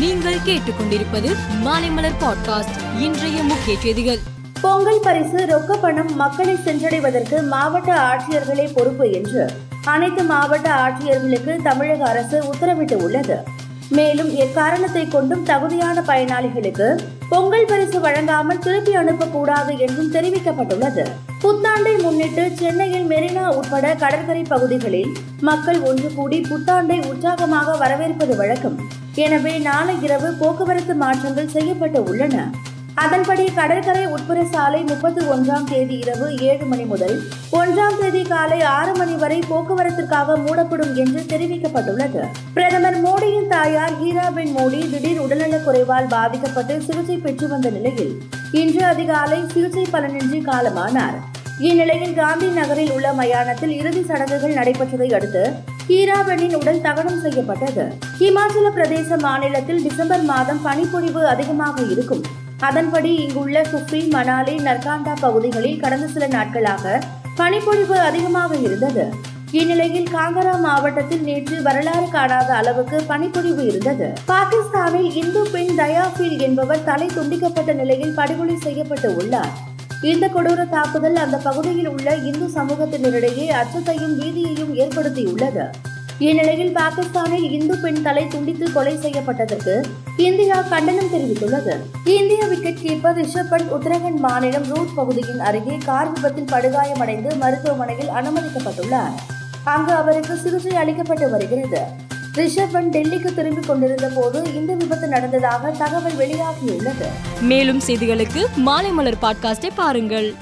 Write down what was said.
நீங்கள் கேட்டுக்கொண்டிருப்பது மாலைமலர் பாட்காஸ்ட் இன்றைய முக்கிய செய்திகள். பொங்கல் பரிசு ரொக்க பணம் மக்களை சென்றடைவதற்கு மாவட்ட ஆட்சியர்களே பொறுப்பு என்று அனைத்து மாவட்ட ஆட்சியர்களுக்கு தமிழக அரசு உத்தரவிட்டு உள்ளது மேலும் எக்காரணத்தை கொண்டும் தகுதியான பயனாளிகளுக்கு பொங்கல் பரிசு வழங்காமல் திருப்பி அனுப்பக்கூடாது என்றும் தெரிவிக்கப்பட்டுள்ளது. புத்தாண்டை முன்னிட்டு சென்னையில் மெரினா உட்பட கடற்கரை பகுதிகளில் மக்கள் ஒன்று கூடி புத்தாண்டை உற்சாகமாக வரவேற்பது வழக்கம். எனவே நாளை இரவு போக்குவரத்து மாற்றங்கள் செய்யப்பட்டு உள்ளன. அதன்படி கடற்கரை உட்புற சாலை முப்பத்தி ஒன்றாம் தேதி இரவு ஏழு மணி முதல் ஒன்றாம் தேதி காலை ஆறு மணி வரை போக்குவரத்திற்காக மூடப்படும் என்று தெரிவிக்கப்பட்டுள்ளது. பிரதமர் மோடியின் தாயார் ஹீராபென் மோடி திடீர் உடல்நலக் குறைவால் பாதிக்கப்பட்டு சிகிச்சை பெற்று வந்த நிலையில் இன்று அதிகாலை சிகிச்சை பலனின்றி காலமானார். இந்நிலையில் காந்தி நகரில் உள்ள மயானத்தில் இறுதி சடங்குகள் நடைபெற்றதை அடுத்து ஹீராபெனின் உடல் தகனம் செய்யப்பட்டது. இமாச்சல பிரதேச மாநிலத்தில் டிசம்பர் மாதம் பனிப்பொழிவு அதிகமாக இருக்கும். அதன்படி இங்குள்ள குஃப்ரி மணாலி நர்காண்டா பகுதிகளில் கடந்த சில நாட்களாக பனிப்பொழிவு அதிகமாக இருந்தது. இந்நிலையில் காங்கரா மாவட்டத்தில் நேற்று வரலாறு காணாத அளவுக்கு பனிப்பொழிவு இருந்தது. பாகிஸ்தானில் இந்து பெண் தயாபீல் என்பவர் தலை துண்டிக்கப்பட்ட நிலையில் படுகொலை செய்யப்பட்டு உள்ளார். இந்த கொடூர தாக்குதல் அந்த பகுதியில் உள்ள இந்து சமூகத்தினரிடையே அச்சத்தையும் பீதியையும் ஏற்படுத்தியுள்ளது. இந்நிலையில் பாகிஸ்தானில் இந்து பெண் தலை துண்டித்து கொலை செய்யப்பட்டதற்கு இந்தியா கண்டனம் தெரிவித்துள்ளது. இந்திய விக்கெட் கீப்பர் ரிஷப் பண்ட் உத்தரகண்ட் மாநிலம் ரூட் பகுதியின் அருகே கார் விபத்தில் படுகாயமடைந்து மருத்துவமனையில் அனுமதிக்கப்பட்டுள்ளார். அங்கு அவருக்கு சிகிச்சை அளிக்கப்பட்டு வருகிறது. ரிஷப் பண்ட் டெல்லிக்கு திரும்பிக் கொண்டிருந்த போது இந்த விபத்து நடந்ததாக தகவல் வெளியாகியுள்ளது. மேலும் செய்திகளுக்கு மாலை மலர் பாட்காஸ்டை பாருங்கள்.